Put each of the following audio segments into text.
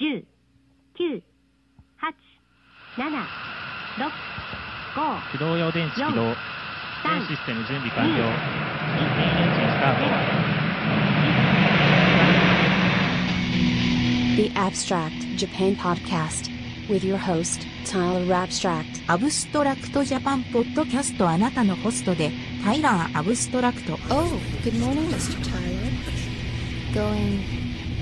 10、9、8、7、6、5、駆動用電池起動全システム準備完了インエンジンスタート The Abstract Japan Podcast with your host, Tyler Abstract. アブストラクトジャパンポッドキャストあなたのホストでタイラーアブストラクト Oh, good morning, Mr. Tyler. Going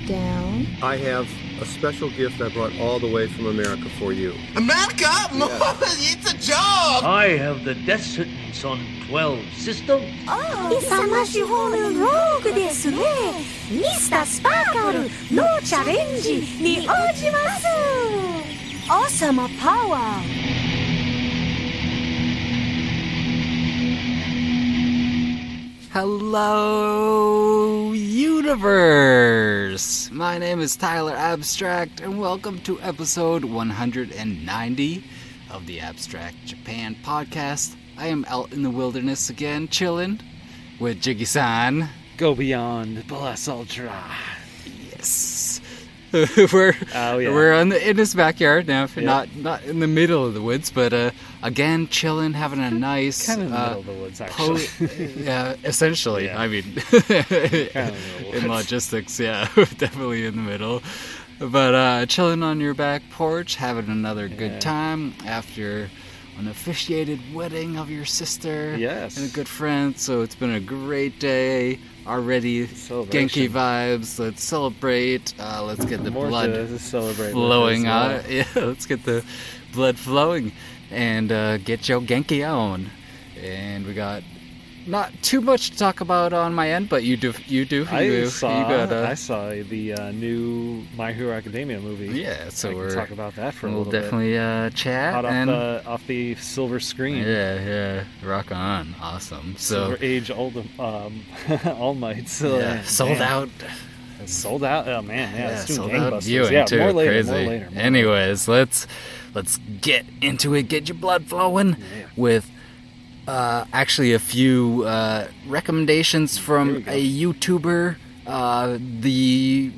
down? I have a special gift I brought all the way from America for you. America? it's a job! I have the death sentence on 12 systems. 勇ましほるローグですねミスタースパーカルのチャレンジに応じます王様 Hello, universe! My name is Tyler Abstract, and welcome to episode 190 of the Abstract Japan podcast. I am out in the wilderness again, chilling with Jiggy san. Go beyond, Plus Ultra. We're Oh, yeah. we're on the, in his backyard now, not not in the middle of the woods, but uh, again chilling, having a nice Kind of in the uh, middle of the woods, po- actually. yeah, essentially. Yeah. I mean, in logistics, yeah, definitely in the middle. But uh, chilling on your back porch, having another Yeah. good time after an officiated wedding of your sister Yes. and a good friend. So it's been a great day already. Genki vibes. Let's celebrate. Uh, let's get the More blood flowing on. Yeah, let's get the blood flowing and uh, get your Genki on. And we got not too much to talk about on my end, but you do. You do. I you, saw, you got, uh, I saw the uh, new My Hero Academia movie. Yeah, so we're talk about that for a we'll little definitely uh, bit. chat Hot off and the off the silver screen. yeah, yeah, rock on, awesome. So Silver Age Old um, All Might. So, yeah, sold man. out. Sold out. Oh man, yeah, Yeah, it's doing sold out viewing yeah, too. more later. Crazy. More later. more Anyways, let's let's get into it. Get your blood flowing Yeah. with uh, actually a few uh, recommendations from a YouTuber. Uh, the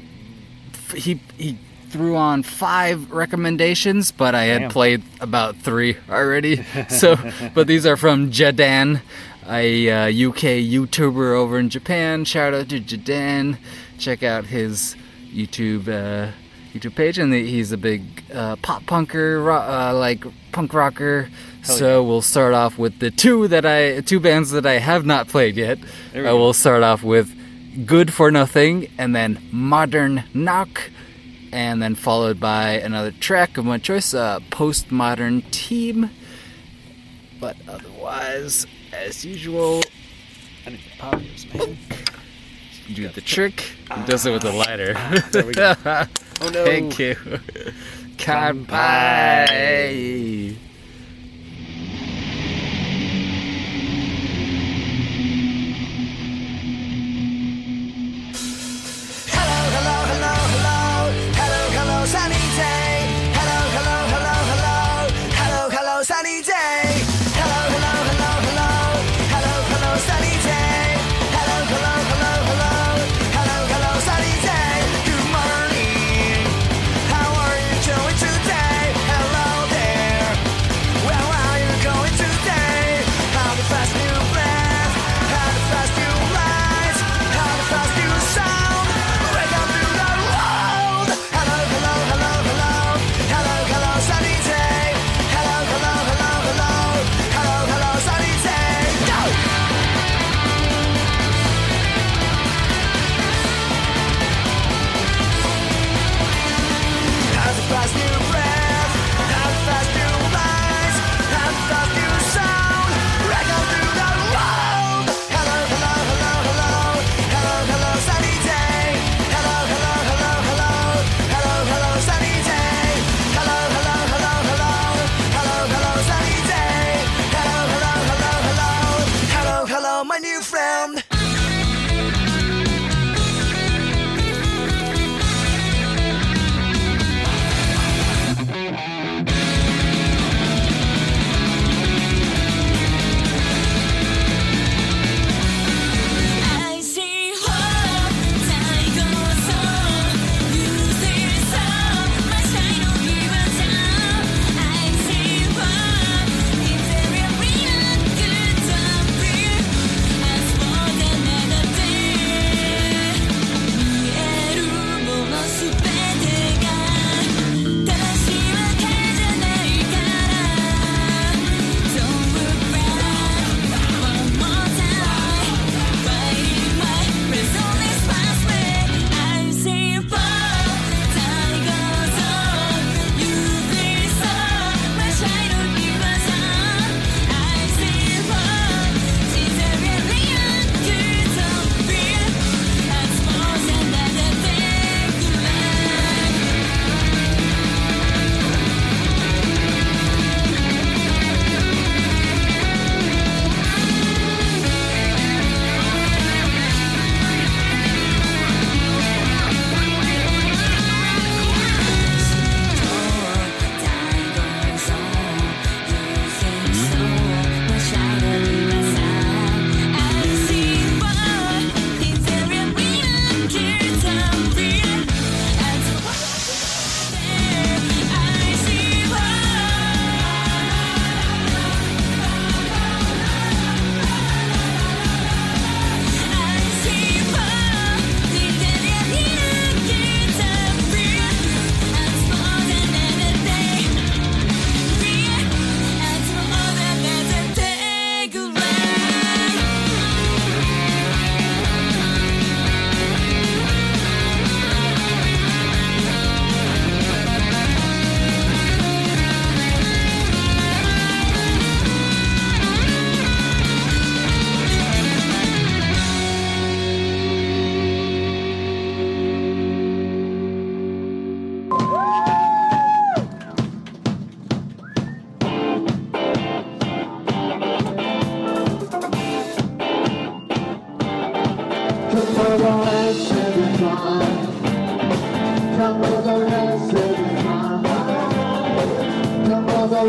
he he threw on five recommendations, but I had Damn. played about three already. So, but these are from Jadan, a uh, UK YouTuber over in Japan. Shout out to Jadan. Check out his YouTube uh, YouTube page, and he's a big uh, pop punker, ro- uh, like punk rocker. Hell so yeah. we'll start off with the two that I two bands that I have not played yet. There we I go. will start off with Good for Nothing, and then Modern Knock, and then followed by another track of my choice, uh, Postmodern Team. But otherwise, as usual, I need to pop yours, man. Do the trick. He does it with the lighter. Ah, there we go. oh no! Thank you. Kanpai. Hello,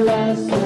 last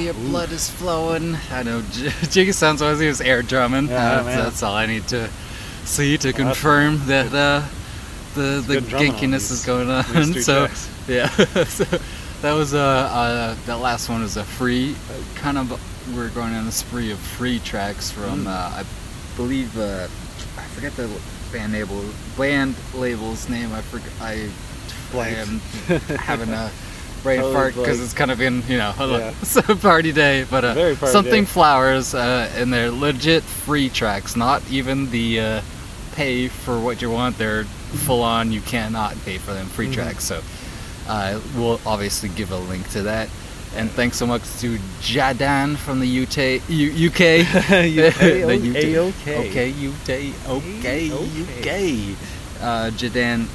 your blood is flowing. I know J- Jiggy sounds like he was air drumming. Yeah, Uh, man. that's all I need to see to confirm that uh, the the good ginkiness is going on. so tracks. yeah, so that was uh, uh that last one was a free kind of. We're going on a spree of free tracks from Mm. uh, I believe uh, I forget the band label band label's name. I forget. I I am having a brain Totally fart because it's kind of been you know Yeah. it's a party day, but uh, party something day. flowers uh, and they're legit free tracks, not even the uh, pay for what you want. They're full on. You cannot pay for them free Mhm. tracks. So uh, we'll obviously give a link to that. And thanks so much to Jadan from the UT, U- UK. UK. A-OK. Okay, UT. Okay, UK. Uh, Jadan,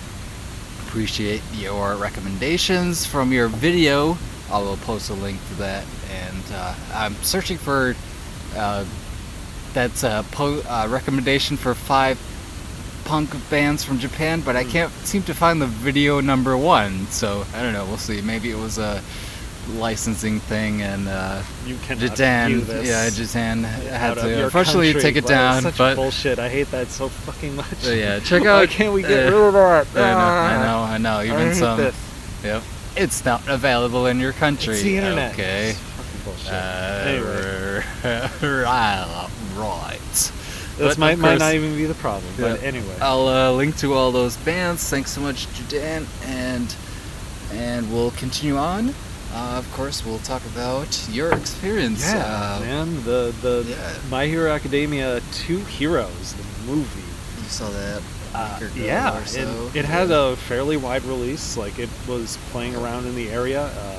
appreciate your recommendations from your video. I will post a link to that. And uh, I'm searching for uh, that's a po- uh, recommendation for five punk bands from Japan, but I Hmm. can't seem to find the video number one. So I don't know. We'll see. Maybe it was a licensing thing, and uh, You cannot this yeah, Jadan had to unfortunately country. take it Wow, down. Such but bullshit. I hate that so fucking much. yeah, check Why out. can't we get uh, rid of that? I know, I Ah. know, I know. I Even hate some. this. Yep. It's not available in your country. It's the internet. Okay. It's fucking bullshit. Uh, Anyway. right. This might, might not even be the problem. But anyway. I'll uh, link to all those bands. Thanks so much, Jadan, and and we'll continue on. Uh, of course, we'll talk about your experience. yeah, uh, man. The the yeah. My Hero Academia Two Heroes, the movie. You saw that? Uh, yeah, or so. it, it had a fairly wide release. Like it was playing around in the area, uh,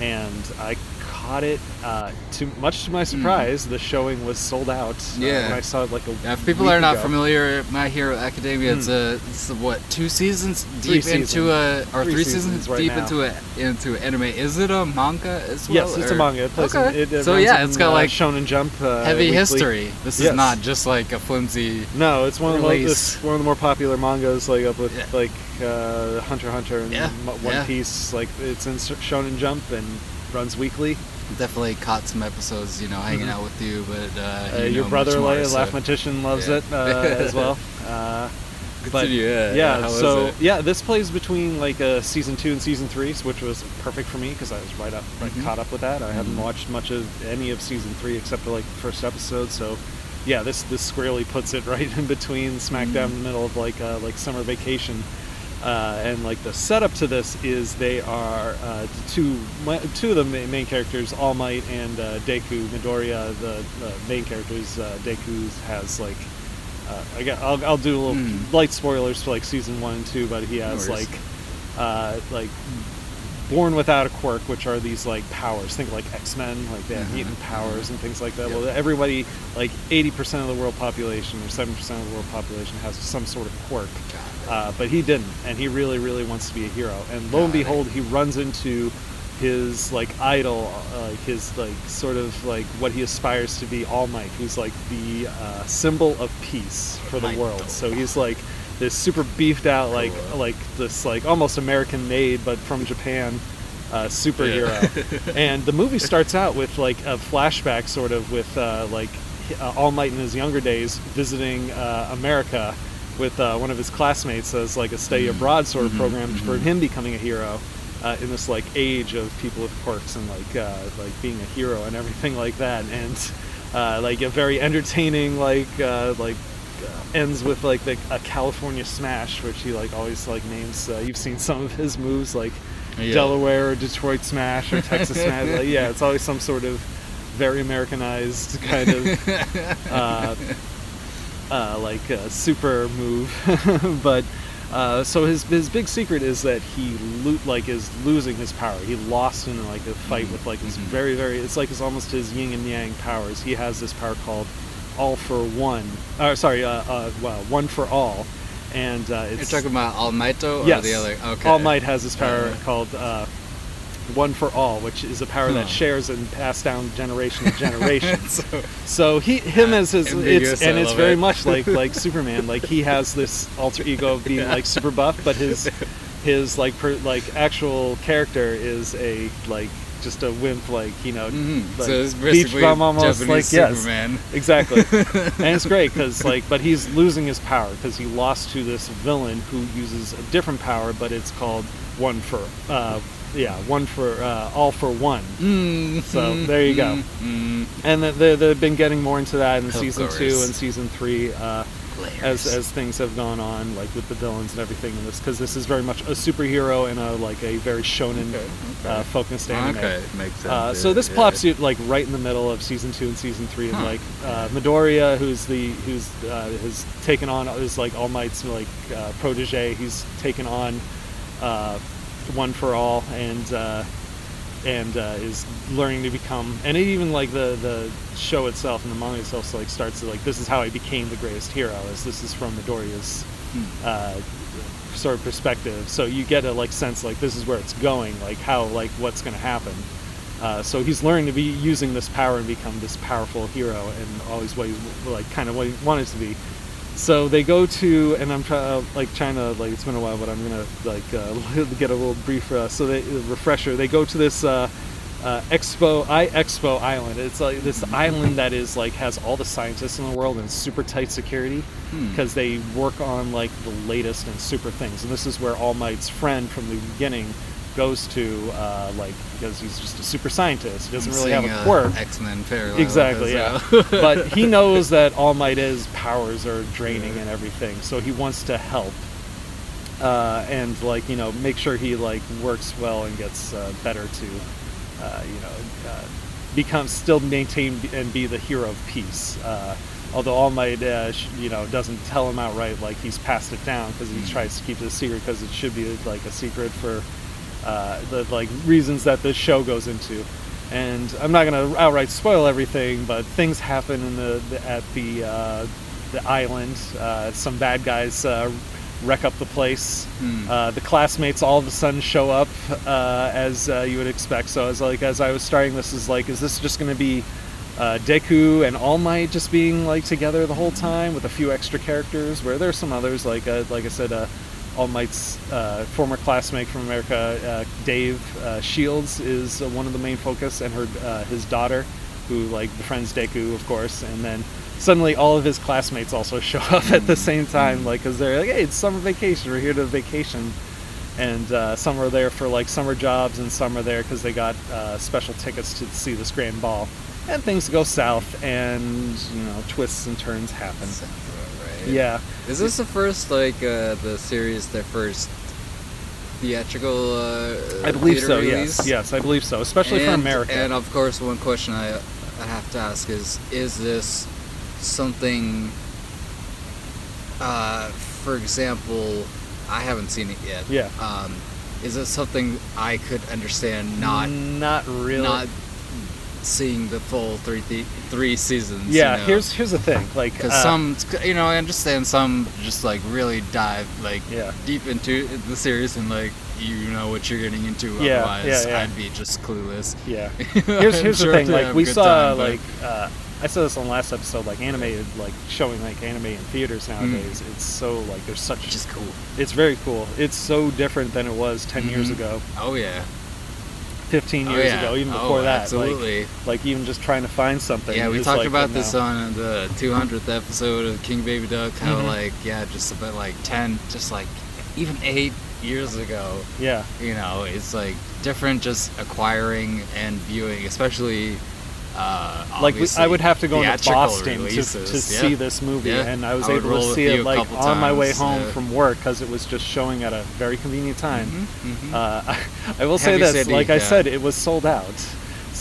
and I caught it. Uh, to much to my surprise, the showing was sold out. uh, Yeah. when I saw it like a Yeah, if people are not ago. familiar, My Hero Academia, it's a it's a, what two seasons Three deep into seasons. a or Three three, seasons seasons, right deep now. into a into anime. Is it a manga as well? Yes, it's a manga. It plays in- okay. it- it so yeah, in, it's got uh, like Shonen Jump. Uh, heavy weekly. history. This Yes. is not just like a flimsy. No, it's one of the release. one of the more popular mangas, like up with Yeah. like uh, Hunter Hunter and Yeah, One yeah. Piece. Like it's in Shonen Jump and runs weekly. Definitely caught some episodes, you know, hanging out with you, but uh, Uh, you your brother, more, like, so- Laugh-Magician, loves Yeah. it uh, as well. Uh, but yeah, yeah, yeah, how is so yeah, this plays between like uh, season two and season three, which was perfect for me because I was right up, right Mhm. caught up with that. I haven't Mhm. watched much of any of season three except for like the first episode. So yeah, this this squarely puts it right in between, smack dab in the middle of like uh, like summer vacation. Uh, and like the setup to this is they are uh, two two of the main characters, All Might and uh, Deku Midoriya. The, the main characters, uh, Deku has like uh, I got, I'll, I'll do a little Mm. light spoilers for like season one and two, but he has like uh, like born without a quirk, which are these like powers. Think like X Men, like they have Uh-huh. mutant powers and things like that. Yep. Well, everybody, like eighty percent of the world population or seven percent of the world population has some sort of quirk. Uh, but he didn't, and he really, really wants to be a hero. And lo and behold, he runs into his like idol, uh, his like sort of like what he aspires to be, All Might, who's like the uh, symbol of peace for the world. So he's like this super beefed out, like like this like almost American made, but from Japan. Uh, superhero, and the movie starts out with like a flashback, sort of with uh, like uh, All Might in his younger days visiting uh, America with uh, one of his classmates as like a stay abroad sort of Mhm, program for mhm. him becoming a hero uh, in this like age of people with quirks and like uh, like being a hero and everything like that and uh, like a very entertaining like uh, like uh, ends with like the, a California smash which he like always like names uh, you've seen some of his moves like Yeah. Delaware or Detroit smash or Texas smash like, yeah it's always some sort of very Americanized kind of uh, uh, like a super move. but uh, so his his big secret is that he lo- like is losing his power. He lost in like a fight with like his Mhm. very very. It's like it's almost his yin and yang powers. He has this power called all for one. Uh, sorry, uh, uh, well, one for all. And uh, You're talking about All Mighto or yes. the other? Okay. All Might has this power Uh, called uh, One for All, which is a power that shares and passed down generation to generation. so, So he, him as his, it's, and I it's very it. much like like Superman. Like he has this alter ego of being Yeah. like super buff, but his his like per, like actual character is a like just a wimp, like you know, mhm. like so it's beach bum almost, Japanese like yes, Superman. exactly. and it's great because like, but he's losing his power because he lost to this villain who uses a different power, but it's called one for, uh, yeah, one for uh, all for one. Mm, So, there you go. Mm, And th- they, they've been getting more into that in Of season two and season three uh, as as things have gone on, like with the villains and everything in this, because this is very much a superhero and a like a very shonen Okay, okay. uh, focused anime. Okay, makes sense. Uh, so this yeah. plops you like right in the middle of season two and season three, and Huh. like uh, Midoriya, who's the who's uh, has taken on is like All Might's like uh, protege. He's taken on uh, One for All, and uh, and uh, is learning to become. And it even like the the show itself and the manga itself like starts to like this is how I became the greatest hero. As this is from Midoriya's Hmm. uh, sort of perspective. So you get a like sense like this is where it's going, like how like what's going to happen. Uh, so he's learning to be using this power and become this powerful hero, and always what he's like kind of what he wanted to be. So they go to, and I'm try, uh, like trying to like it's been a while, but I'm gonna like uh, get a little brief. Uh, so they a refresher. They go to this uh, uh, Expo I Expo Island. It's like this island that is like has all the scientists in the world and super tight security Hmm. because they work on like the latest and super things. And this is where All Might's friend from the beginning goes to, uh, like because he's just a super scientist. He doesn't really have a quirk. X Men parallel. Exactly, yeah. but he knows that All Might is powers are draining and everything, so he wants to help. Uh, and like you know, make sure he like works well and gets uh, better to, uh, you know, uh, become still maintain and be the hero of peace. Uh, although All Might, uh, you know, doesn't tell him outright like he's passed it down because he tries to keep it a secret because it should be like a secret for uh, the like reasons that this show goes into. and I'm not gonna outright spoil everything, but things happen in the, the at the uh, the island. Uh, some bad guys uh, wreck up the place. Uh, the classmates all of a sudden show up uh, as uh, you would expect. So as like as I was starting this, is like, is this just gonna be uh, Deku and All Might just being like together the whole time with a few extra characters? Where there's some others like uh, like I said. Uh, all Might's uh, former classmate from America, uh, Dave uh, Shields, is uh, one of the main focus, and her uh, his daughter, who like befriends Deku, of course. And then suddenly all of his classmates also show up at the same time, like because they're like, "Hey, it's summer vacation. We're here to vacation." And some are there for like summer jobs, and some are there because they got special tickets to see this grand ball. And things go south, and you know twists and turns happen. Yeah. Is this the first like uh, the series, their first theatrical? Uh, I believe so. release? Yes, yes, I believe so. Especially for America. And of course, one question I I have to ask is: Is this something? Uh, for example, I haven't seen it yet. Yeah. Um, is it something I could understand? Not not really. Not seeing the full three th- three seasons. Yeah, you know? here's here's the thing. Like because uh, some you know i understand some just like really dive like Yeah. deep into the series and like you know what you're getting into Yeah, otherwise yeah, yeah. i'd be just clueless Yeah. Here's here's sure the thing. Like we saw time, like uh, I said this on the last episode. Like animated, like showing like anime in theaters nowadays. It's so like there's such. Just cool. It's very cool. It's so different than it was 10 years Mhm. ago. oh yeah 15 Oh, years yeah. ago, even Oh, before that. absolutely. Like, like even just trying to find something. yeah we talked like, about now. this on the 200th episode of king baby duck how Mhm. like yeah just about like 10 just like even eight years ago Yeah. you know it's like different just acquiring and viewing especially uh, like I would have to go into Boston to, releases, to yeah. see this movie, Yeah. and I was would able to see it like on my way home yeah. from work because it was just showing at a very convenient time. Mhm, mhm. Uh, I will say Heavy this, city, like I said, it was sold out.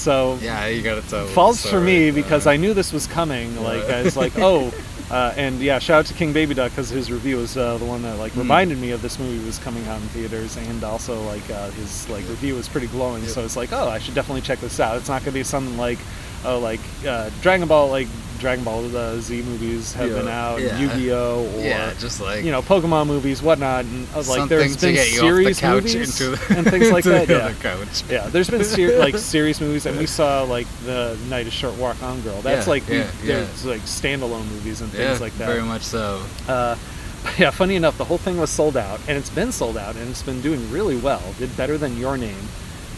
So Yeah, you tell. the false for me because I knew this was coming. Like I was like, oh, uh, and yeah, shout out to King Baby Duck because his review was uh, the one that like Mm. reminded me of this movie was coming out in theaters, and also like uh, his like review was pretty glowing. So it's like, oh, I should definitely check this out. It's not gonna be something like, oh, like uh, Dragon Ball, like Dragon Ball Z movies have Yeah, been out, yeah. Yu-Gi-Oh, or Yeah, just like- you know Pokemon movies, whatnot, and uh, like there's been get the series movies the- and things like that. the Yeah, couch. yeah. There's been ser- like series movies, and we saw like the Night of Short Walk On Girl. That's Yeah, like we- yeah, yeah. there's like standalone movies and things yeah, like that. very much so. Uh, yeah, funny enough, the whole thing was sold out, and it's been sold out, and it's been doing really well. Did better than Your Name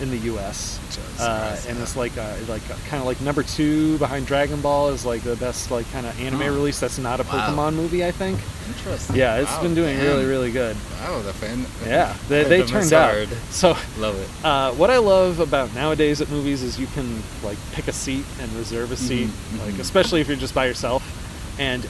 in the U.S. Uh, and it's like uh, like kind of like number two behind Dragon Ball is like the best like kind of anime Huh. release that's not a Wow. Pokemon movie. I think. Interesting. Yeah, it's Wow, been doing damn. really really good. Wow, the fan. Yeah, they, they turned out. So Love it. uh, what I love about nowadays at movies is you can like pick a seat and reserve a seat, Mhm, like mhm. especially if you're just by yourself. And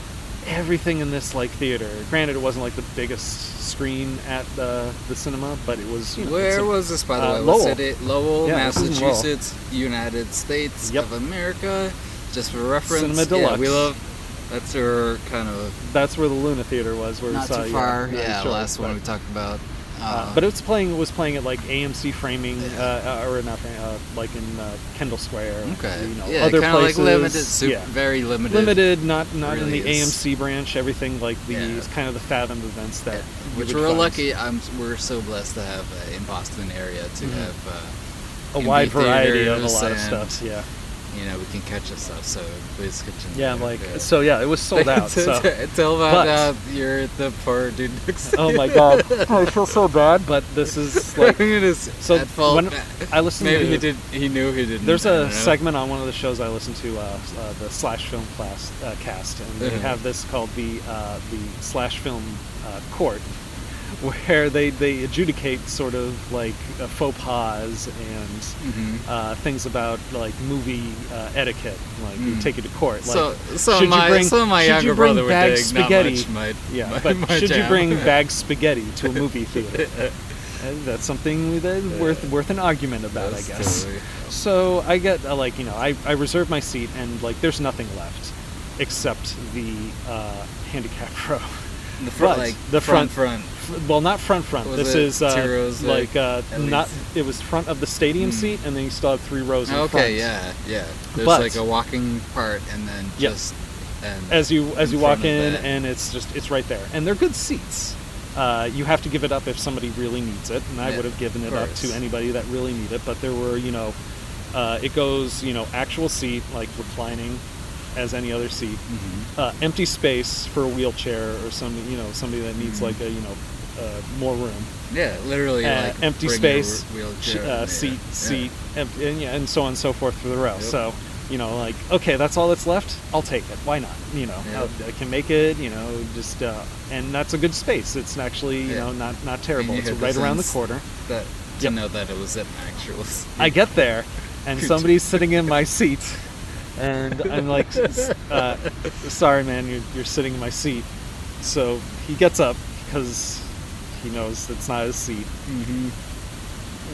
everything in this like theater, granted, it wasn't like the biggest screen at the the cinema, but it was. You know, Where a- was this, by the uh, way? Lowell. Was it Lowell, Yeah, in Lowell. Massachusetts, United States Yep. of America? Just for reference. Cinema Yeah, we love. That's your kind of That's where the Luna Theater was, where not we saw too you far. know, Yeah, short, last one we talked about. Uh, but it was playing. It was playing at like AMC framing, uh, uh, or not, uh, like in uh, Kendall Square. okay. You know, yeah, other of like places. limited, super, yeah. very limited. limited, not not in the is. AMC branch. Everything like the Yeah. kind of the Fathom events that Which we're find. lucky. I'm. We're so blessed to have uh, in Boston area to Mhm. have uh, a wide variety of a lot of stuff. Yeah, You know, we can catch us stuff. So please continue. yeah, I'm like so. Yeah, it was sold out. so. Tell about But- uh, you're the poor dude next to Oh my god, I feel so bad. But this is like it is so. at. When I listened Maybe to he did. He knew he didn't. There's a segment on one of the shows I listen to, uh, uh, the Slash Film class uh, cast, and they Mhm. have this called the uh, the Slash Film uh, Court, where they they adjudicate sort of like uh, faux pas and Mhm. uh, things about like movie uh, etiquette, like Mm. take it to court. Like, So- so should my- you bring, so my younger you bring brother would bagged dig, not spaghetti? much my- yeah, my- but my should you bring bagged spaghetti to a movie theater? That's something that worth worth an argument about, I guess. totally- So I get uh, like you know I, I reserve my seat and like there's nothing left except the uh, handicap row. The front, like the front, front, front. well, not front front. Was this is uh, rows, like uh, not. least? It was front of the stadium Hmm. seat, and then you still have three rows in front. Okay, yeah, yeah. There's But- like a walking part, and then just and as you as you walk in that. and it's just it's right there and they're good seats uh, you have to give it up if somebody really needs it and i Yeah, would have given it up to anybody that really needed it but there were you know uh, it goes you know actual seat like reclining as any other seat Mhm. uh, empty space for a wheelchair or somebody you know somebody that needs Mhm. like a you know uh, more room yeah, literally uh, like empty space, wheelchair. uh, yeah, seat, yeah. seat, em- and, yeah, and so on and so forth for the row. Yep. So, you know, like, okay, that's all that's left. I'll take it. Why not? You know, Yeah. I'll- I can make it. You know, just uh, and that's a good space. It's actually you Yeah. know not not terrible. It's right around the corner. That to Yep. know that it was an actual. seat. I get there, and somebody's sitting in my seat, and I'm like, uh, "Sorry, man, you're, you're sitting in my seat." So he gets up because he knows it's not his seat. Mhm.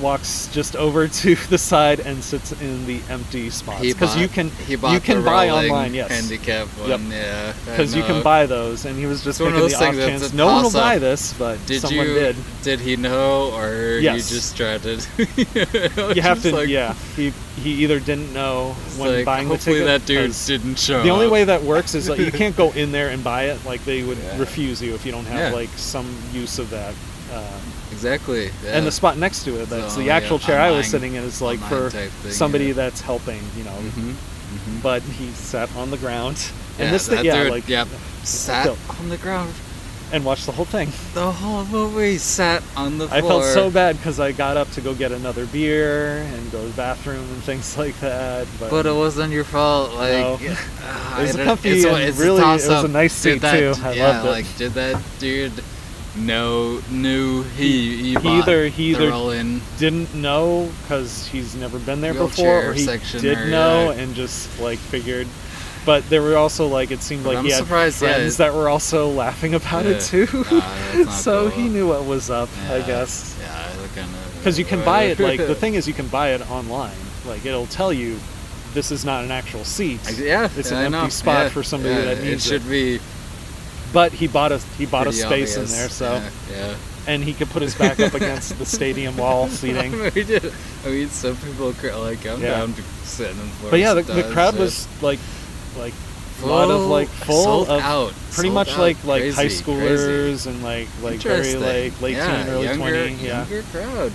Walks just over to the side and sits in the empty spots because you can he bought you can the buy online. Yes, handicap Yep. one. Yeah, because you can buy those, and he was just It's one of those the off chance. No one will buy this, but Did someone you? did. Did he know, or Yes. you just tried to? You have to, like- yeah. He he either didn't know when like, buying the hopefully ticket. that dude didn't show. The only way that works is like you can't go in there and buy it. Like they would Yeah. refuse you if you don't have Yeah. like some use of that. Um, exactly. Yeah. And the spot next to it, that's So, the actual yeah, chair I was sitting in, is like for thing, somebody yeah. that's helping, you know. Mhm, mhm. But he sat on the ground, and this thing, yeah, like yep, sat on the ground. and watched the whole thing. The whole movie sat on the floor. I felt so bad because I got up to go get another beer and go to the bathroom and things like that. But, But it wasn't your fault. Like No. It was I a don't- comfy it's, and it's a really- it was a nice seat, that- too. I yeah, loved it. like did that dude know knew he he, he either he either didn't know because he's never been there before, or he did or, know yeah. and just like figured. But there were also like it seemed But like I'm he had friends it- that were also laughing about it too. Ah, not so cool. he knew what was up, I Yeah, guess. Yeah. Because you can buy it like the thing is you can buy it online. Like it'll tell you this is not an actual seat. Yeah, it's I an empty spot Yeah, for somebody yeah, that needs it. should be But he bought a he bought a pretty space in there, so yeah, yeah. and he could put his back up against the stadium wall seating. we did. I mean, some people cr- like I'm Yeah. down to sit in the floor. But yeah, the, the crowd was like like a lot of like full of out, pretty much out, like like high crazy, schoolers and like like very like late yeah, teen, early younger, twenty. Yeah. younger crowd.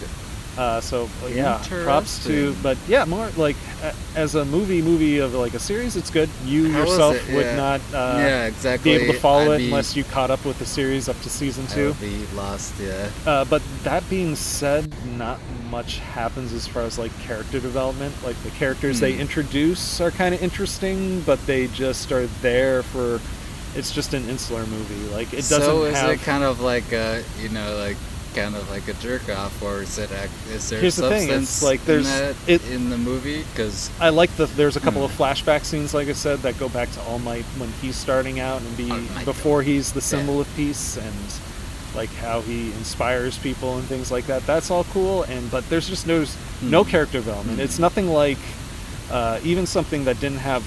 Uh, so uh, yeah, props to. But yeah, more like a- as a movie movie of like a series, it's good. You How yourself would Yeah. not uh, Yeah, exactly. be able to follow I'd it be- unless you caught up with the series up to season two. be lost. Yeah. Uh, but that being said, not much happens as far as like character development. Like the characters they Hmm. introduce are kind of interesting, but they just are there for. It's just an insular movie. Like it doesn't so is have. it kind of like a you know like kind of like a jerk off, or is it is there Here's the thing, substance it's like in there's- that it- in the movie? Because I like the. There's a couple Hmm. of flashback scenes, like I said, that go back to All Might when he's starting out and be before he's the symbol of peace and like how he inspires people and things like that. That's all cool. And but there's just no no Hmm. character development. Hmm. It's nothing like uh, even something that didn't have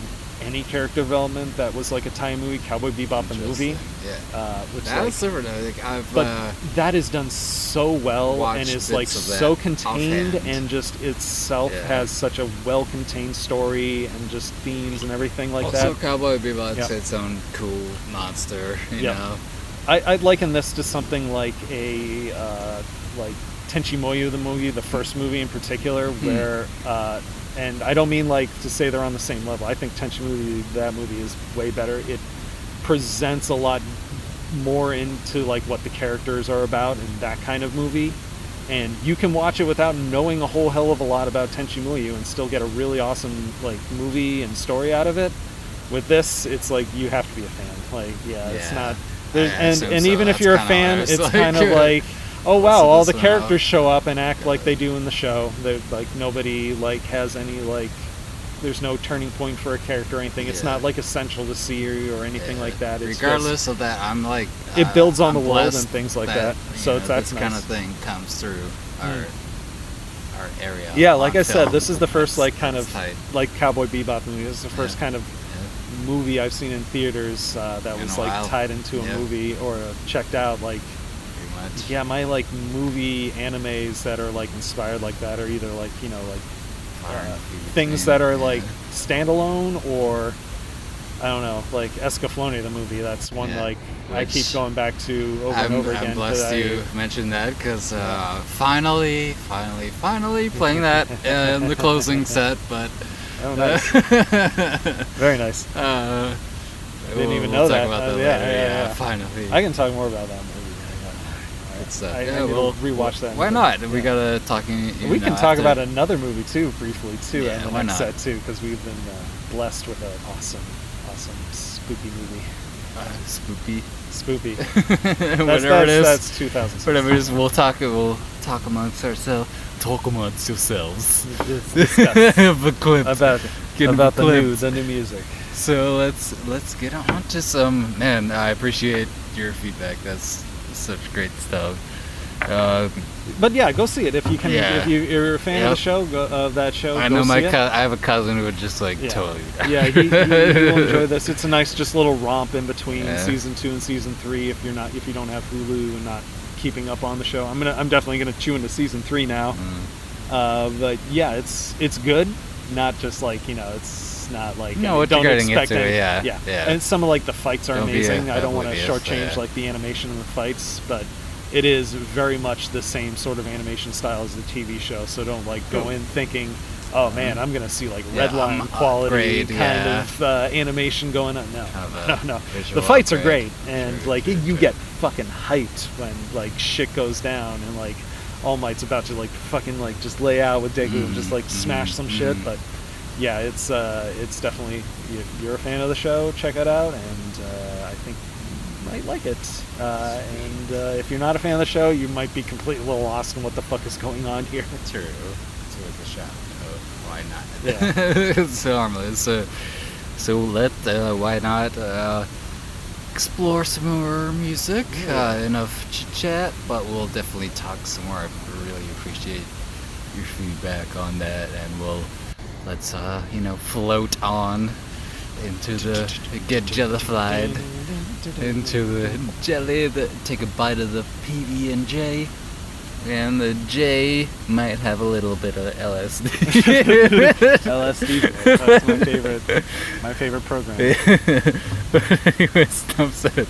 any character development that was like a time movie, Cowboy Bebop the movie. Yeah. Uh, which That like, was different. I think I've but uh, that is done so well and is like bits of that so contained offhand. and just itself Yeah. has such a well-contained story and just themes and everything like also that. Cowboy Bebop's Yep. its own cool monster. You Yep. know. I, I'd liken this to something like a uh, like Tenchi Muyo, the movie, the first movie in particular, Hmm. where uh, and I don't mean like to say they're on the same level. I think Tenchi movie, that movie is way better. It presents a lot more into like what the characters are about in that kind of movie. And you can watch it without knowing a whole hell of a lot about Tenchi Muyo and still get a really awesome like movie and story out of it. With this, it's like you have to be a fan. Like, yeah, it's not. I and and so. even if you're a fan, what I was it's like, kind of like, oh wow, all the out. characters show up and act like they do in the show. They like nobody like has any like. There's no turning point for a character or anything. It's not like essential to see or anything Yeah. like that. It's Regardless of that, I'm like It uh, builds on I'm the world and things like that. you So know, it's- that's this kind of thing comes through our Mm. our area. Yeah, like I said, this is the first like kind of tight. like Cowboy Bebop movie. This is the first Yeah. kind of movie I've seen in theaters uh, that In was like tied into a Yeah. movie or checked out. Like, much. yeah, my like movie animes that are like inspired like that are either like you know like uh, things that are yeah. like standalone or I don't know, like Escaflowne the movie. That's one Yeah, like I keep going back to over I'm, and over I'm again. blessed 'cause I- you mentioned that because uh, finally, finally, finally playing that in the closing set. But Oh, nice. Very nice. uh, I didn't even we'll know talk that. Uh, that yeah, later. yeah, yeah. finally. I can talk more about that movie. Good stuff. I- I yeah, need to we'll rewatch that Why movie. not? We Yeah. gotta talking. we can talk after- about another movie too, briefly too, Yeah, in the why next not? set too, because we've been uh, blessed with an awesome, awesome spooky movie. Uh, spoopy. Spoopy. Whatever that's, it is. That's 2006. Whatever it is, we'll talk. We'll talk amongst ourselves. Talk amongst yourselves. Discuss the clip. about Get about the clip. new the new music. So let's let's get on to some man. I appreciate your feedback. That's such great stuff. Uh, But yeah, go see it if you can. Yeah. If you, you're a fan of the show, go, of that show. I know my co- I have a cousin who would just like Yeah. totally. yeah, he, he, he will enjoy this. It's a nice, just little romp in between Yeah. season two and season three. If you're not, if you don't have Hulu and not keeping up on the show, I'm gonna, I'm definitely gonna chew into season three now. Mm. Uh, but yeah, it's it's good. Not just like you know, it's not like No, I mean, what you're don't getting expect into, any- yeah, yeah, yeah. And some of like the fights are Don't amazing. I don't want to shortchange yeah. like the animation and the fights, but it is very much the same sort of animation style as the TV show. So don't like go in thinking, oh man, I'm gonna see like Yeah, red line quality upgrade, kind yeah. of uh, animation going on. No, Kind of no, no. The fights are great, and Sure, like sure, you sure. get fucking hyped when like shit goes down and like All Might's about to like fucking like just lay out with Deku and just like smash some shit. mhm. But yeah, it's uh, it's definitely if you're a fan of the show, check it out, and uh, I think you might like it. Uh, and uh, if you're not a fan of the show, you might be completely lost in what the fuck is going on here. True. It's worth a shot. Oh, why not? Yeah. it's harmless. So, so let uh, why not uh, explore some more music? Yeah. Uh, enough chit chat, but we'll definitely talk some more. I really appreciate your feedback on that, and we'll let's uh, you know float on into the get jellified into the jelly. The, take a bite of the PB and J. And the J might have a little bit of LSD. LSD. That's my favorite. My favorite program. but anyways, enough said.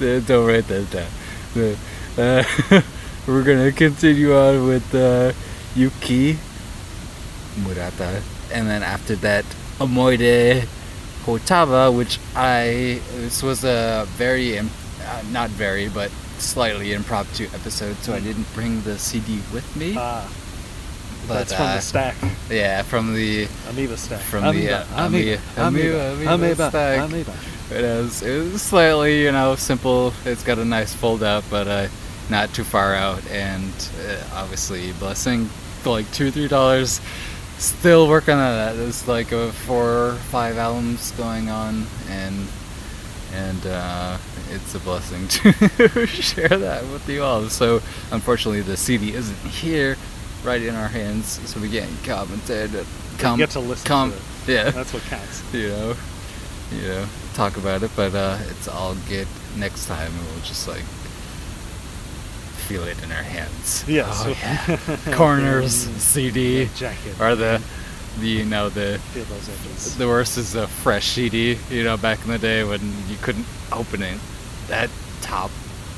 Uh, Don't write that down. The, uh, we're gonna continue on with uh, Yuki Murata, and then after that, Amoide Hotaba, which I this was a very uh, not very, but slightly impromptu episode, so I didn't bring the CD with me. Ah, but that's from uh, the stack. yeah, from the Amoeba stack. from the, uh, amoeba, amoeba- amoeba- amoeba, amoeba amoeba, stack. amoeba. It is. It was slightly, you know, simple. It's got a nice fold out, but uh, not too far out, and uh, obviously blessing for like two, three dollars. Still working on that. There's like a four five albums going on, and and uh, it's a blessing to share that with you all. So unfortunately, the CD isn't here, right in our hands, so we can't commentate it. Com- get to listen com- to it. Yeah That's what counts. you know, you know, talk about it, but uh, it's all good. Next time we'll just like feel it in our hands. Yes. Oh, yeah. Corners, CD, Jacket. or the, the you know the Feel those edges. the worst is a fresh CD. You know, back in the day when you couldn't open it, that top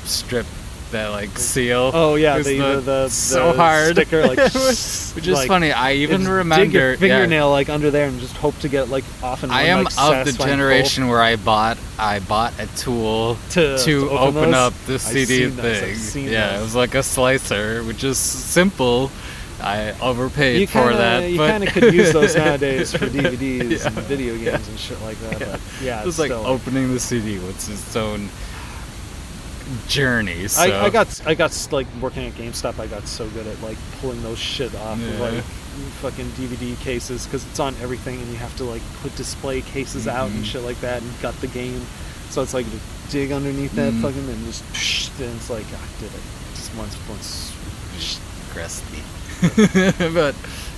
strip, that like seal. Oh yeah, the, the, the, so the hard sticker like which is like, funny. I even remember dig your yeah. fingernail like under there and just hope to get like off and I am like, of the generation where I bought I bought a tool To- to open open, up the CD seen those, I've thing. yeah, those. it was like a slicer, which is simple. I overpaid You for kinda, that. you kind of could use those nowadays for DVDs Yeah. and video games and shit like that. But yeah, it was it's like still, opening the CD was its own journey. So. I, I got I got like working at GameStop. I got so good at like pulling those shit off of like fucking DVD cases because it's on everything and you have to like put display cases out and Mhm. shit like that and got the game. So it's like dig underneath that Mhm. fucking and just and it's like I did it just once once. crusty. but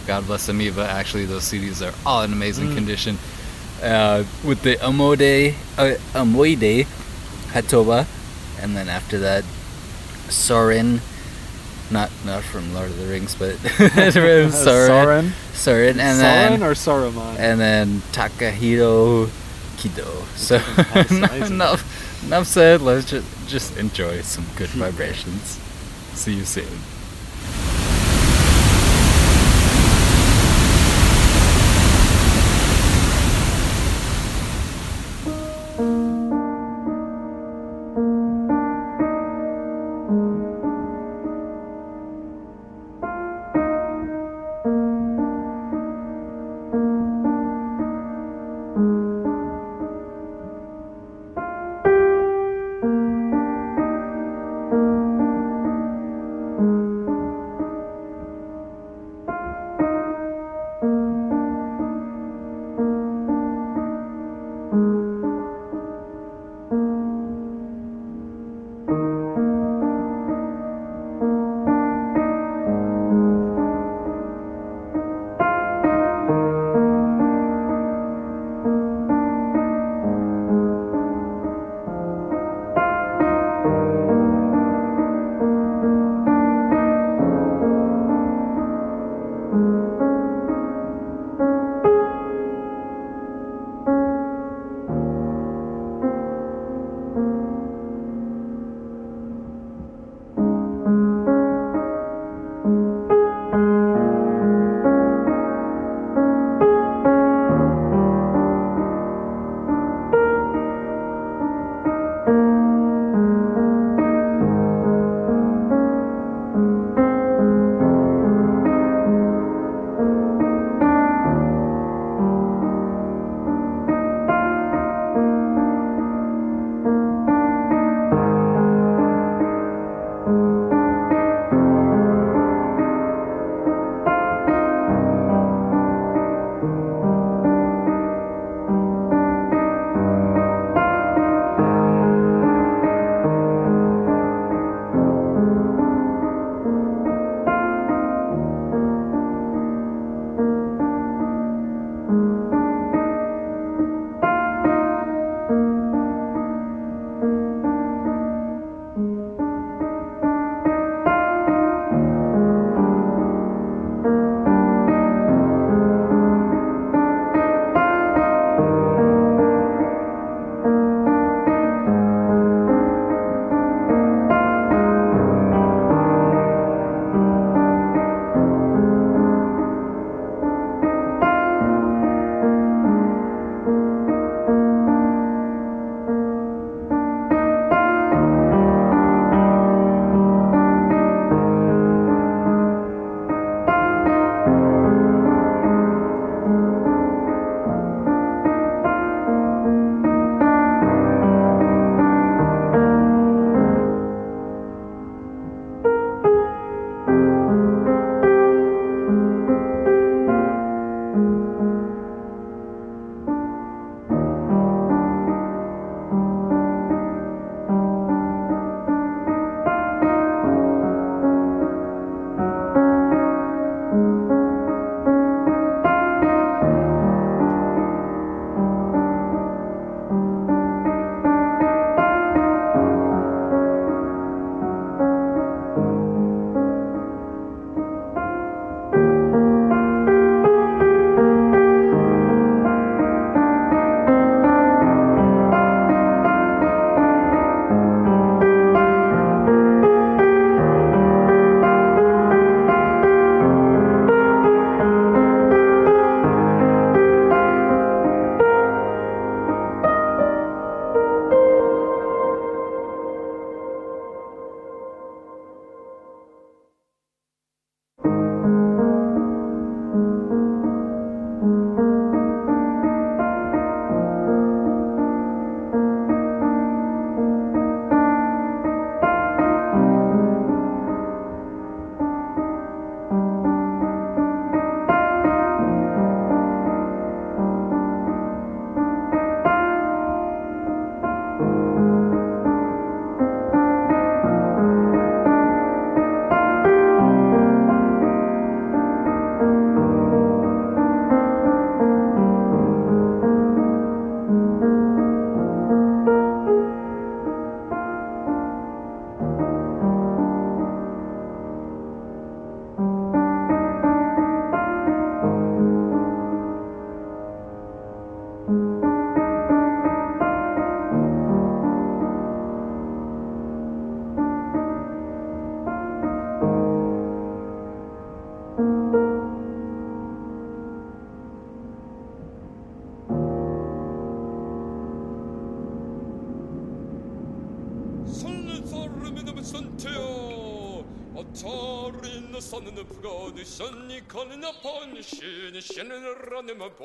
God bless Amoeba. Actually, those CDs are all in amazing Mm. condition. uh, with the Amode, uh, Amoide Hatoba, and then after that, Soren. Not not from Lord of the Rings, but Soren. Soren? Soren, and Soren then or Saruman? and then Takahiro Kido. So enough, enough said. Let's just just enjoy some good vibrations. See you soon.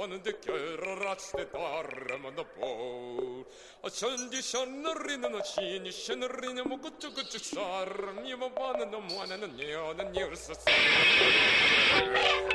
van de kjøreraste darmene på. Og kjøndi kjønnerinne og kjini kjønnerinne må kutu kutu sarm. Jima banen og månen og njønen njørsa sarm.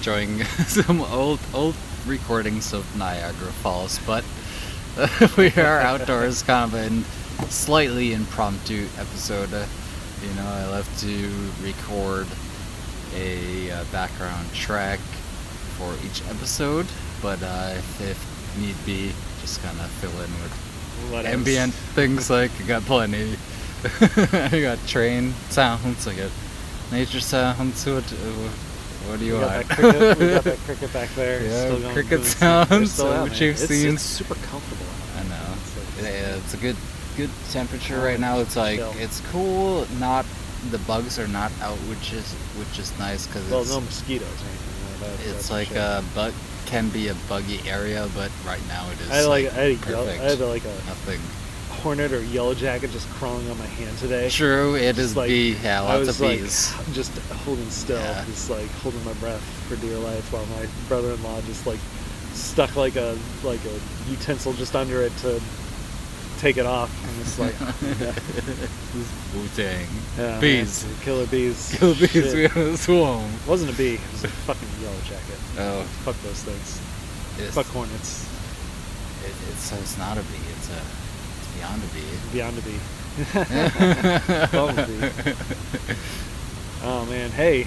Enjoying some old old recordings of Niagara Falls. But we are outdoors, kind of in slightly impromptu episode. Uh, you know, I love to record a uh, background track for each episode, but uh, if, if need be, just kind of fill in with What else? ambient things like I got plenty. I got train sounds, I got nature sounds. What, what do you we want? got, cricket, we got that cricket back there. Yeah, cricket doing its thing. They're sounds, out, which you've it's, seen. It's super comfortable. I know. It's like- Yeah, it's a good good temperature Oh, right now. It's like chill. it's cool. Not the bugs are not out, which is which is nice because Well, it's no mosquitoes or anything. Like that, it's that's like a bug can be a buggy area, but right now it is I like, like I had, a yellow, I had like a Nothing. Hornet or yellow jacket just crawling on my hand today. True, it Just is like, bee. Yeah, I was of like bees. just holding still, Yeah. just like holding my breath for dear life, while my brother-in-law just like stuck like a like a utensil just under it to take it off, and it's like yeah, Wu Tang. yeah, man, bees. killer bees, Kill bees. Shit. We have a swarm. It wasn't a bee, it was a fucking yellow jacket. Oh, Fuck those things. it's, Fuck hornets. it, it's so it's not a bee. It's a beyond a bee. Beyond a bee. Bumblebee. Oh man, hey,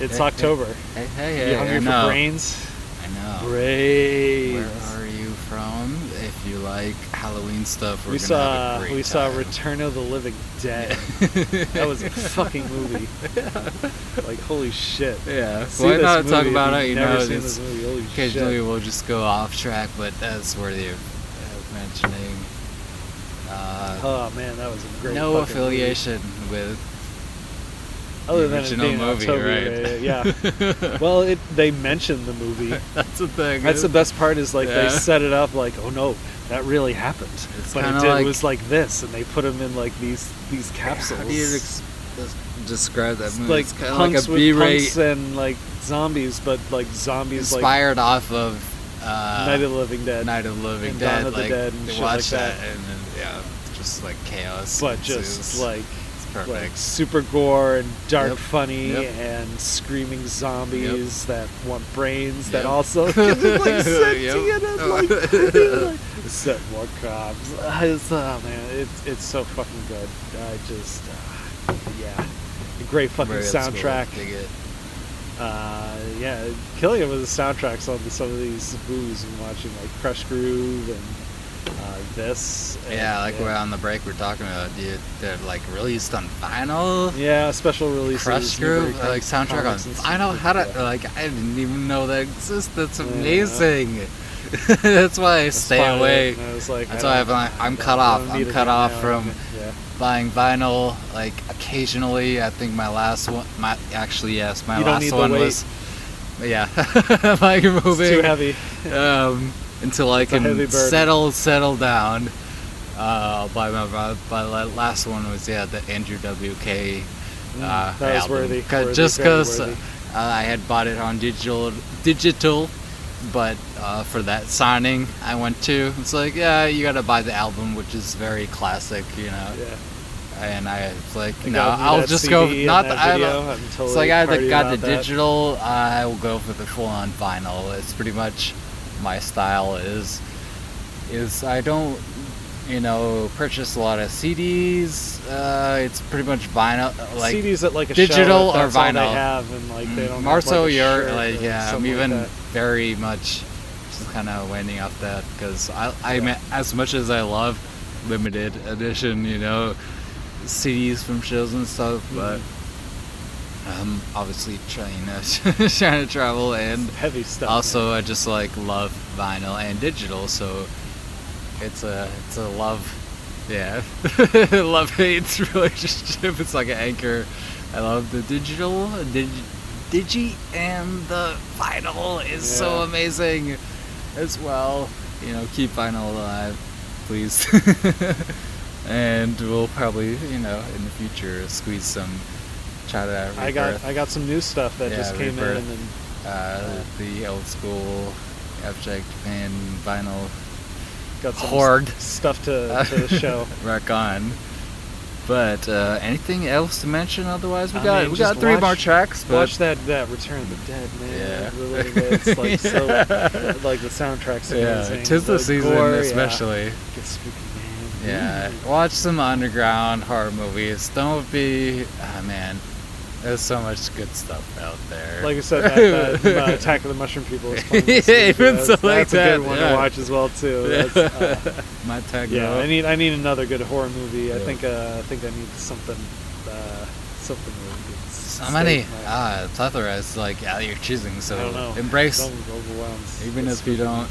it's Hey, October. Hey, hey, hey! You hey! hungry I for know. brains? I know. Brains. Where are you from? If you like Halloween stuff, we're we gonna saw have a great we time. saw Return of the Living Dead. that was a fucking movie. Like holy shit. Yeah, See why not talk about it? You never know, seen this movie, holy occasionally shit. we'll just go off track, but that's worthy of, of mentioning. Uh, Oh man, that was a great. no affiliation with Other the than original being movie, October, right? Yeah. well, it they mentioned the movie. that's the thing. That's the best part is like Yeah. they set it up like, oh no, that really happened. It's but it did like- it was like this, and they put them in like these these capsules. How do you ex- describe that movie? like it's kind of like punks a with B-rate punks and like zombies, but like zombies like inspired off of uh, Night of the Living Dead. Night of the Living and Dead. Dawn of the Dead and shit watch like that. and then yeah, just like chaos. but just like like super gore and dark Yep. funny Yep. and screaming zombies that want brains that also can look like sentient Yep. and like, like set more cops. It's, oh man, it's it's so fucking good. I just uh, yeah, great fucking Very soundtrack. Uh, yeah, Killian was the soundtracks on some of these movies and watching like Krush Groove and uh, this. and, Yeah, like we're on the break we're talking about, dude. They're like released on vinyl. Yeah, special releases. Krush Groove, like soundtrack on Comics and stuff vinyl. How did that. like I didn't even know that exists. That's Yeah. amazing. That's why I stay away. I was like, that's I why I'm I'm cut off. I'm cut off from Yeah. buying vinyl. Like occasionally, I think my last one, my actually yes, my You last one was. Yeah, like moving. It's too heavy. um, until I It's a heavy can settle settle down. Uh, by my by my last one was yeah the Andrew WK. Uh, Mm, that was album. worthy, 'Cause- worthy, just because uh. I had bought it on digital digital, but uh, for that signing I went to, it's like yeah you gotta buy the album, which is very classic, you know. Yeah. And I was like, I no, I'll just CD go. Not that the, I I'm It's like I got the about that. digital. I will go for the full-on vinyl. It's pretty much my style. Is is I don't, you know, purchase a lot of CDs. Uh, it's pretty much vinyl, like CDs at like a digital show, or if that's all vinyl. they have, and like they don't. More have, like, you're like yeah. I'm even like very much just kind of winding off that because I I mean, as much as I love limited edition, you know, CDs from shows and stuff, but I'm obviously trying to trying to travel and heavy stuff. also I just like love vinyl and digital, so it's a it's a love yeah love hate relationship. It's like an anchor. I love the digital dig, digi and the vinyl is so amazing as well. You know, keep vinyl alive, please. and we'll probably you know in the future squeeze some try to I got. I got some new stuff that Yeah, just came Rebirth. in, and uh, the old school abstract Japan vinyl got some horde stuff to, to show. rock on. But uh, anything else to mention? Otherwise, we I got mean, we got three more tracks. But Watch that that Return of the Dead, man. Yeah. The little bits, like so, like the soundtrack's yeah, amazing. tis the season gore, yeah. especially. Get spooky, man. Yeah, watch some underground horror movies. Don't be, ah man, there's so much good stuff out there. Like I said, that, that uh, Attack of the Mushroom People is this Yeah, even That's- so like that's a that, good one yeah. to watch as well too. That's, uh, My tag. yeah, I need I need another good horror movie. I think uh, I think I need something uh, something really good. So many, ah, plethora is like out of your choosing. So I don't know. embrace, overwhelms. even if you don't,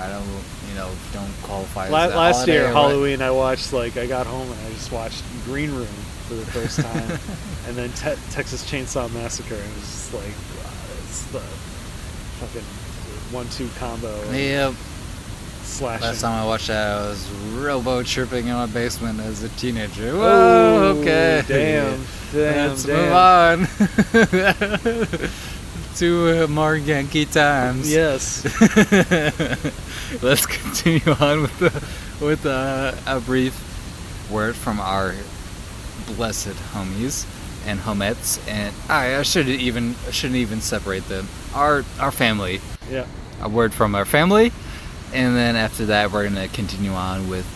I don't, you know, don't qualify. La- as last year. Halloween, I watched like I got home and I just watched Green Room for the first time, and then te- Texas Chainsaw Massacre. And it was just like wow, it's the fucking one-two combo. Yep. Slashing. Last time I watched that, I was robo tripping in my basement as a teenager. Whoa, Oh, okay. damn, damn, Let's damn. move on to uh, more Yankee times. Yes. Let's continue on with the, with uh, a brief word from our blessed homies and homettes, and I, I should even shouldn't even separate them. Our our family. Yeah. A word from our family, and then after that we're gonna continue on with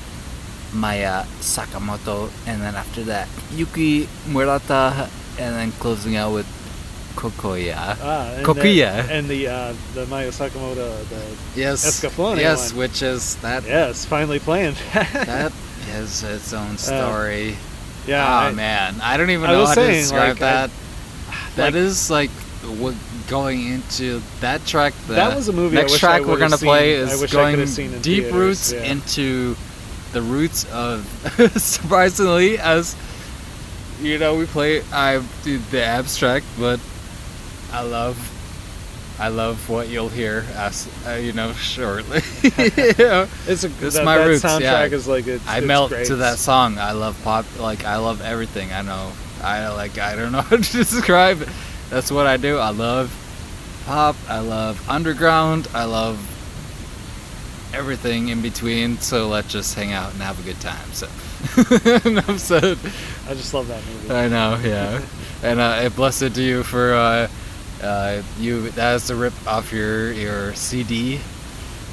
Maya Sakamoto, and then after that Yuki Murata, and then closing out with Kokoya. Ah, and Kokuya. The, and the uh, the Maya Sakamoto, the Yes. Escaflowne Yes, one. which is that. Yes, finally planned. that is its own story. Uh, yeah, Oh I- man, I don't even I know how saying, to describe like, I- that. That like- is like what going into that track. The That was a movie Next track we're gonna play seen- I is going could've seen in deep theaters, roots yeah. into the roots of surprisingly as you know we play I do the abstract, but I love. I love what you'll hear as uh, you know shortly. yeah. It's a- it's that- my that roots. soundtrack yeah. is like, it's- I it's melt great. to that song. I love pop. Like I love everything. I know. I like. I don't know how to describe it. That's what I do. I love pop. I love underground. I love everything in between. So let's just hang out and have a good time. So enough said. I just love that movie. I know. Yeah. and uh, it blessed to you for uh, uh, you. That's the rip off your your CD.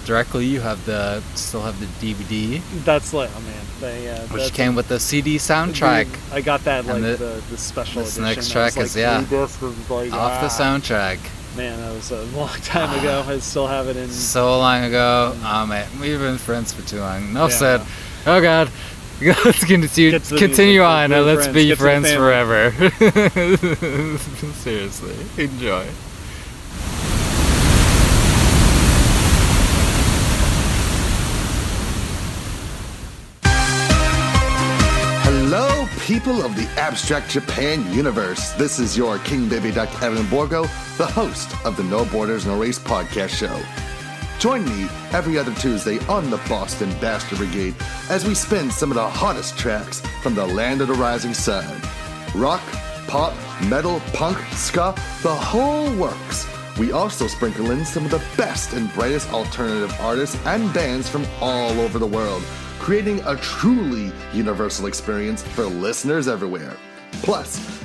Directly, you have the still have the DVD, That's like, oh man, they, uh, which came with the CD soundtrack. I got that like the, the- the, special this edition. next track was, is like, yeah discs like, off the ah. soundtrack. Man, that was a long time ago. I still have it in. So long ago. Oh man, we've been friends for too long. No Yeah. said. Oh god. Let's continue, Get to the continue on and let's friends. be Get friends forever. Seriously, enjoy. Hello, people of the Abstract Japan universe. This is your King Baby Duck Evan Borgo, the host of the No Borders No Race podcast show. Join me every other Tuesday on the Boston Bastard Brigade as we spin some of the hottest tracks from the land of the rising sun. Rock, pop, metal, punk, ska, the whole works. We also sprinkle in some of the best and brightest alternative artists and bands from all over the world, creating a truly universal experience for listeners everywhere. Plus,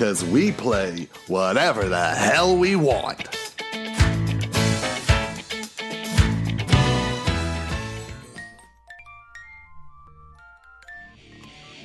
Because we play whatever the hell we want.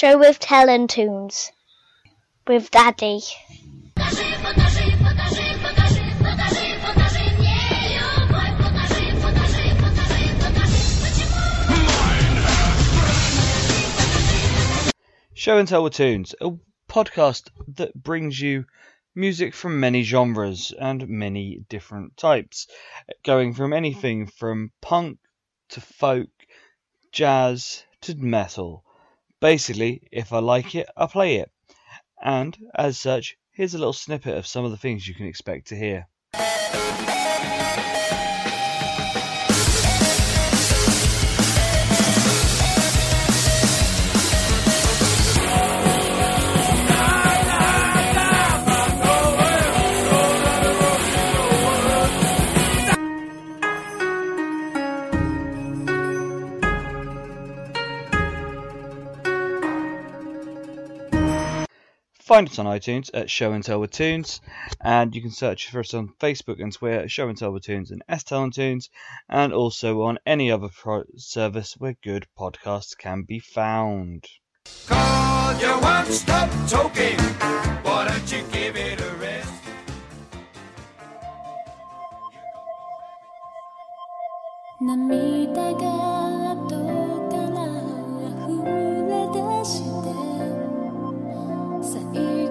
Show with Tunes with Daddy. Show and Tell with Tunes, a podcast that brings you music from many genres and many different types, going from anything from punk to folk, jazz to metal. Basically, if I like it, I play it. And as such, here's a little snippet of some of the things you can expect to hear. Find us on iTunes at Show and Tell with Tunes, and you can search for us on Facebook and Twitter at Show and Tell with Tunes and S Tell and Tunes, and also on any other pro- service where good podcasts can be found. Cause you won't stop talking. Why don't you give it a rest? 涙が最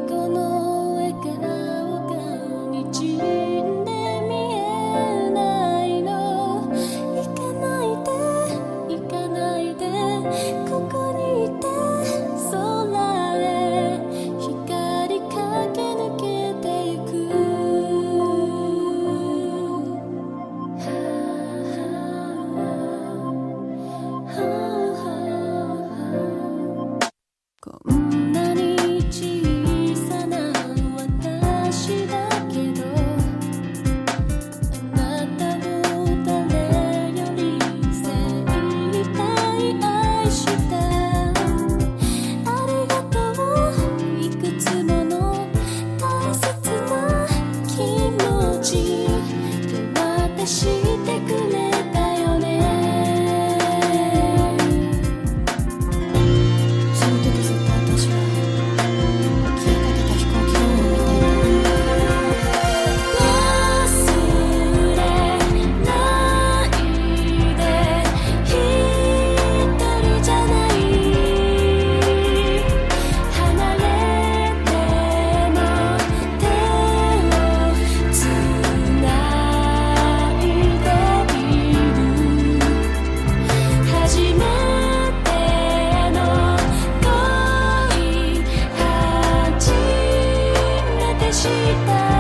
した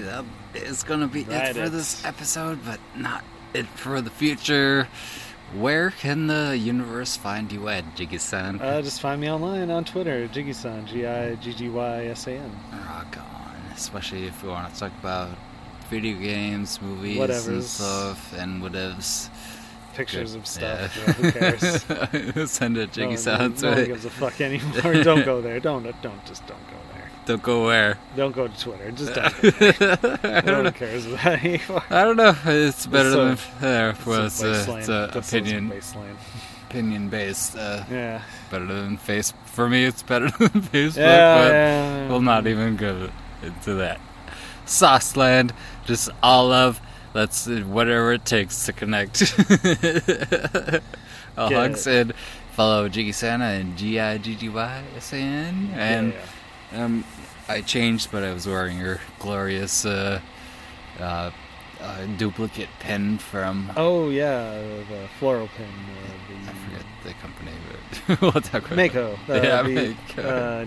that is gonna be Right, it for this episode, but not it for the future. Where can the universe find you at, Jiggy-san? Uh, just find me online on Twitter, Jiggy-san, G-I-G-G-Y-S-A-N. Rock on, especially if you want to talk about video games, movies, and stuff, and whatevs. Pictures Good. of stuff, Yeah. who cares? Send it, No Jiggy one- Sounds. no one gives a fuck anymore. don't go there. Don't don't just don't go. Don't go where? Don't go to Twitter. Just don't. I don't one know. cares about it anymore. I don't know. It's better so- than there. it's Well, a it's, a, it's a That's- that's a opinion, opinion based. Uh, Yeah. Better than face. For me, it's better than Facebook. Yeah, but yeah. we'll not even go into that. Sauceland, just all of. Let's whatever it takes to connect. All Get hugs it. and follow Jiggy Santa and G I G G Y S A N. And um, I changed, but I was wearing your glorious uh, uh, uh, duplicate pen from. Oh yeah, the floral pin. Uh, the, I forget the company, but we'll talk about Mako. that. Uh, yeah, the, Mako. Uh,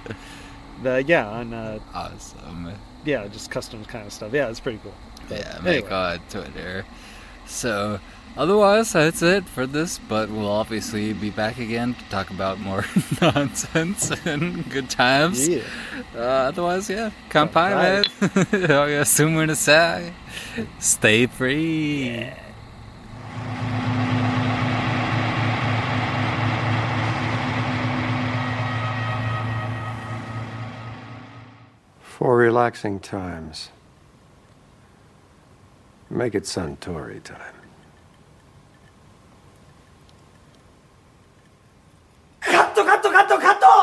the yeah on. Uh, awesome. Yeah, just custom kind of stuff. Yeah, it's pretty cool. But yeah, anyway. Mako on Twitter. So, otherwise, that's it for this. But we'll obviously be back again to talk about more nonsense and good times. Yeah. Uh, otherwise, yeah, kanpai, man. oh yeah, sumu nasai. Stay free. For relaxing times, make it Suntory time. ットカットカットカット！